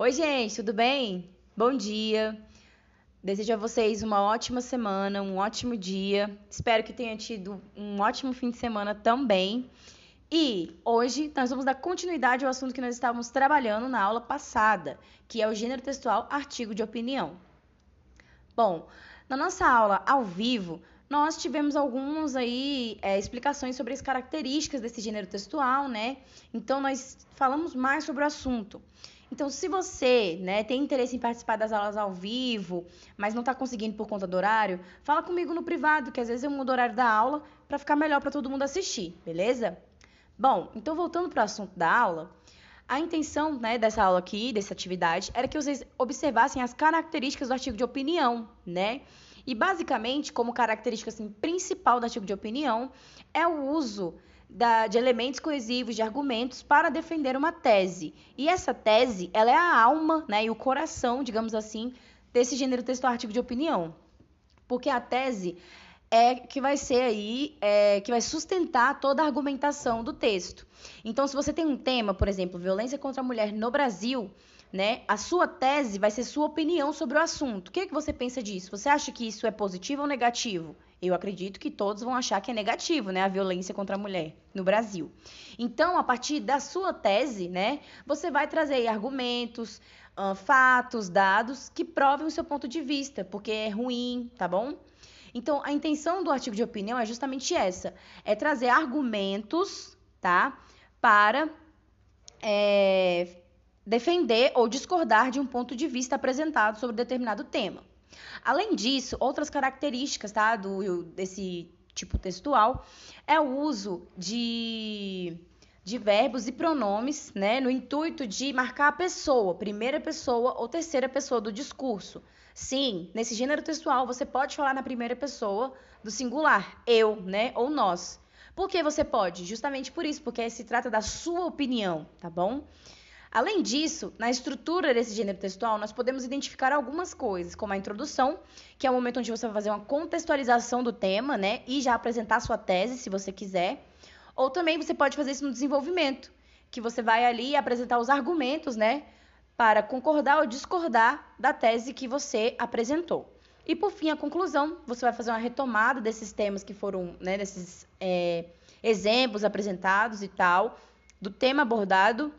Oi, gente, tudo bem? Bom dia. Desejo a vocês uma ótima semana, um ótimo dia. Espero que tenha tido um ótimo fim de semana também. E hoje nós vamos dar continuidade ao assunto que nós estávamos trabalhando na aula passada, que é o gênero textual artigo de opinião. Bom, na nossa aula ao vivo, nós tivemos algumas aí é, explicações sobre as características desse gênero textual, né? Então nós falamos mais sobre o assunto. Então, se você né, tem interesse em participar das aulas ao vivo, mas não está conseguindo por conta do horário, fala comigo no privado, que às vezes eu mudo o horário da aula para ficar melhor para todo mundo assistir, beleza? Bom, então voltando para o assunto da aula, a intenção né, dessa aula aqui, dessa atividade, era que vocês observassem as características do artigo de opinião, né? E basicamente, como característica assim, principal do artigo de opinião, é o uso da, de elementos coesivos, de argumentos para defender uma tese. E essa tese, ela é a alma, né, e o coração, digamos assim, desse gênero textual artigo de opinião. Porque a tese é que vai ser aí, é, que vai sustentar toda a argumentação do texto. Então, se você tem um tema, por exemplo, violência contra a mulher no Brasil, né? A sua tese vai ser sua opinião sobre o assunto. O que, é que você pensa disso? Você acha que isso é positivo ou negativo? Eu acredito que todos vão achar que é negativo, né, a violência contra a mulher no Brasil. Então, a partir da sua tese, né, você vai trazer argumentos, uh, fatos, dados que provem o seu ponto de vista, porque é ruim, tá bom? Então, a intenção do artigo de opinião é justamente essa: é trazer argumentos, tá, para é, defender ou discordar de um ponto de vista apresentado sobre determinado tema. Além disso, outras características tá, do, desse tipo textual é o uso de, de verbos e pronomes né, no intuito de marcar a pessoa, primeira pessoa ou terceira pessoa do discurso. Sim, nesse gênero textual você pode falar na primeira pessoa do singular, eu, né, ou nós. Por que você pode? Justamente por isso, porque se trata da sua opinião, tá bom? Além disso, na estrutura desse gênero textual, nós podemos identificar algumas coisas, como a introdução, que é o momento onde você vai fazer uma contextualização do tema, né, e já apresentar sua tese, se você quiser. Ou também você pode fazer isso no desenvolvimento, que você vai ali apresentar os argumentos, né, para concordar ou discordar da tese que você apresentou. E por fim, a conclusão, você vai fazer uma retomada desses temas que foram, né, desses é, exemplos apresentados e tal, do tema abordado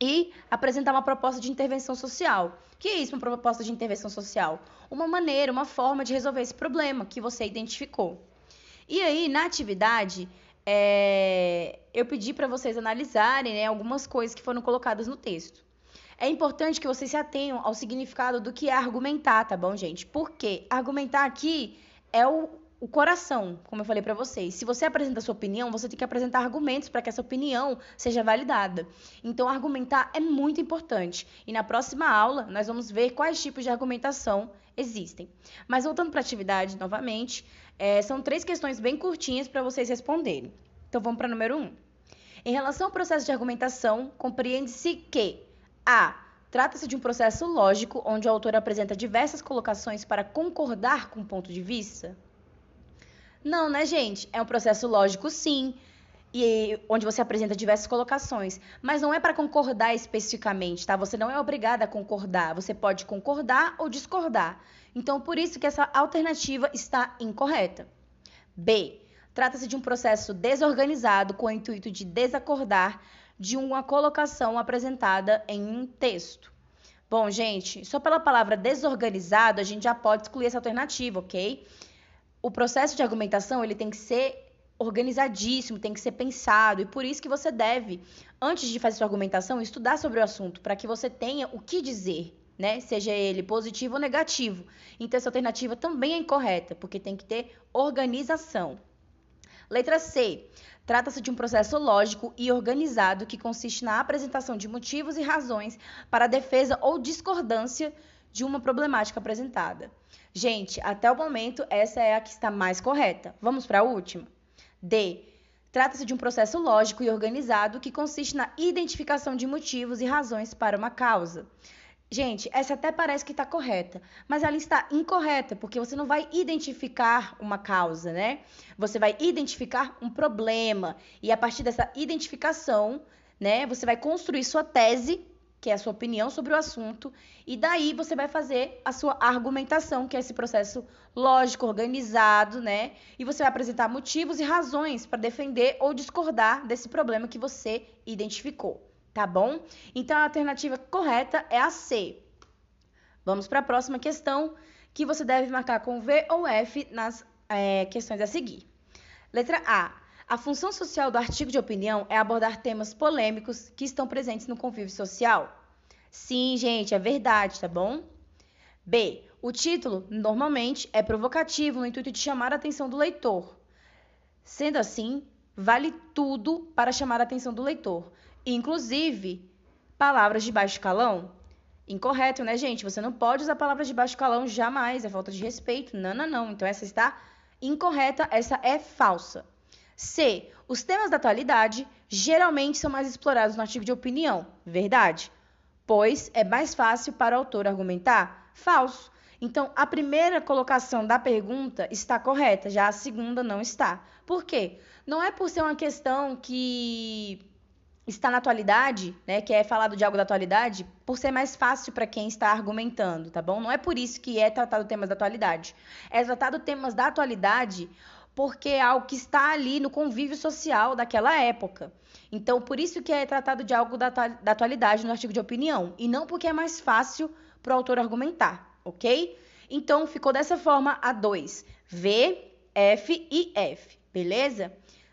e apresentar uma proposta de intervenção social. O que é isso, uma proposta de intervenção social? Uma maneira, uma forma de resolver esse problema que você identificou. E aí, na atividade, é... eu pedi para vocês analisarem né, algumas coisas que foram colocadas no texto. É importante que vocês se atenham ao significado do que é argumentar, tá bom, gente? Porque argumentar aqui é o o coração, como eu falei para vocês. Se você apresenta a sua opinião, você tem que apresentar argumentos para que essa opinião seja validada. Então, argumentar é muito importante. E na próxima aula, nós vamos ver quais tipos de argumentação existem. Mas voltando para a atividade novamente, é, são três questões bem curtinhas para vocês responderem. Então, vamos para número um. Em relação ao processo de argumentação, compreende-se que a. Trata-se de um processo lógico onde o autor apresenta diversas colocações para concordar com o ponto de vista. Não, né, gente? É um processo lógico, sim, e onde você apresenta diversas colocações, mas não é para concordar especificamente, tá? Você não é obrigada a concordar, você pode concordar ou discordar. Então, por isso que essa alternativa está incorreta. B. Trata-se de um processo desorganizado com o intuito de desacordar de uma colocação apresentada em um texto. Bom, gente, só pela palavra desorganizado a gente já pode excluir essa alternativa, ok? O processo de argumentação ele tem que ser organizadíssimo, tem que ser pensado, e por isso que você deve, antes de fazer sua argumentação, estudar sobre o assunto, para que você tenha o que dizer, né? Seja ele positivo ou negativo. Então, essa alternativa também é incorreta, porque tem que ter organização. Letra C. Trata-se de um processo lógico e organizado que consiste na apresentação de motivos e razões para a defesa ou discordância de uma problemática apresentada. Gente, até o momento, essa é a que está mais correta. Vamos para a última? D. Trata-se de um processo lógico e organizado que consiste na identificação de motivos e razões para uma causa. Gente, essa até parece que está correta, mas ela está incorreta, porque você não vai identificar uma causa, né? Você vai identificar um problema. E a partir dessa identificação, né, você vai construir sua tese que é a sua opinião sobre o assunto, e daí você vai fazer a sua argumentação, que é esse processo lógico, organizado, né? E você vai apresentar motivos e razões para defender ou discordar desse problema que você identificou, tá bom? Então a alternativa correta é a C. Vamos para a próxima questão, que você deve marcar com V ou F nas é, questões a seguir. Letra A. A função social do artigo de opinião é abordar temas polêmicos que estão presentes no convívio social. Sim, gente, é verdade, tá bom? B. O título, normalmente, é provocativo no intuito de chamar a atenção do leitor. Sendo assim, vale tudo para chamar a atenção do leitor, inclusive palavras de baixo calão. Incorreto, né, gente? Você não pode usar palavras de baixo calão jamais, é falta de respeito. Não, não, não. Então essa está incorreta, essa é falsa. C. Os temas da atualidade geralmente são mais explorados no artigo de opinião. Verdade. Pois é mais fácil para o autor argumentar. Falso. Então, a primeira colocação da pergunta está correta, já a segunda não está. Por quê? Não é por ser uma questão que está na atualidade, né, que é falado de algo da atualidade, por ser mais fácil para quem está argumentando, tá bom? Não é por isso que é tratado temas da atualidade. É tratado temas da atualidade porque é algo que está ali no convívio social daquela época. Então, por isso que é tratado de algo da, da atualidade no artigo de opinião, e não porque é mais fácil para o autor argumentar, ok? Então, ficou dessa forma a 2. V, F e F, beleza?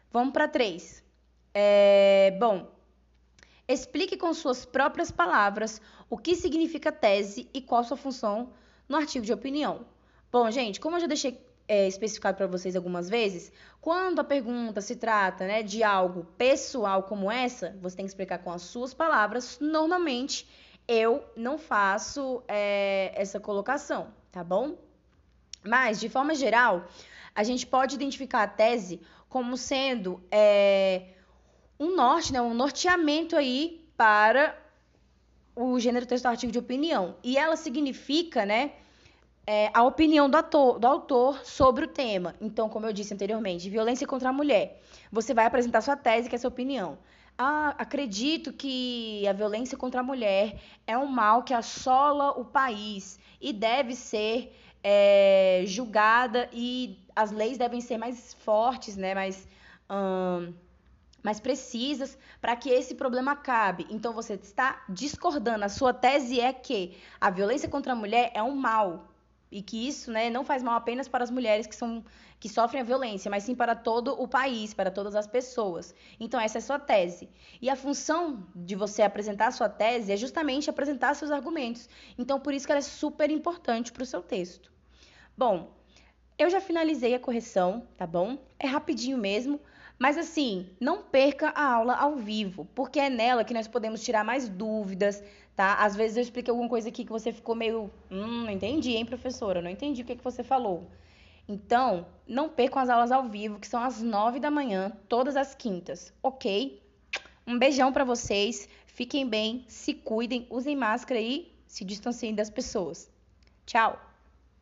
Vamos para 3. É, bom, explique com suas próprias palavras o que significa tese e qual sua função no artigo de opinião. Bom, gente, como eu já deixei é, especificado para vocês algumas vezes, quando a pergunta se trata né, de algo pessoal como essa, você tem que explicar com as suas palavras. Normalmente, eu não faço é, essa colocação, tá bom? Mas, de forma geral, a gente pode identificar a tese como sendo é, um norte, né, um norteamento aí para o gênero texto artigo de opinião. E ela significa, né, é, a opinião do, ator, do autor sobre o tema. Então, como eu disse anteriormente, violência contra a mulher. Você vai apresentar sua tese, que é sua opinião. Ah, acredito que a violência contra a mulher é um mal que assola o país e deve ser é, julgada e as leis devem ser mais fortes, né, mais, hum, mais precisas para que esse problema acabe. Então você está discordando. A sua tese é que a violência contra a mulher é um mal e que isso né, não faz mal apenas para as mulheres que, são, que sofrem a violência, mas sim para todo o país, para todas as pessoas. Então, essa é a sua tese. E a função de você apresentar a sua tese é justamente apresentar seus argumentos. Então, por isso que ela é super importante para o seu texto. Bom, eu já finalizei a correção, tá bom? É rapidinho mesmo. Mas assim, não perca a aula ao vivo, porque é nela que nós podemos tirar mais dúvidas, tá? Às vezes eu expliquei alguma coisa aqui que você ficou meio, hum, não entendi, hein, professora? Não entendi o que, que você falou. Então, não percam as aulas ao vivo, que são às nove da manhã, todas as quintas, ok? Um beijão para vocês, fiquem bem, se cuidem, usem máscara e se distanciem das pessoas. Tchau!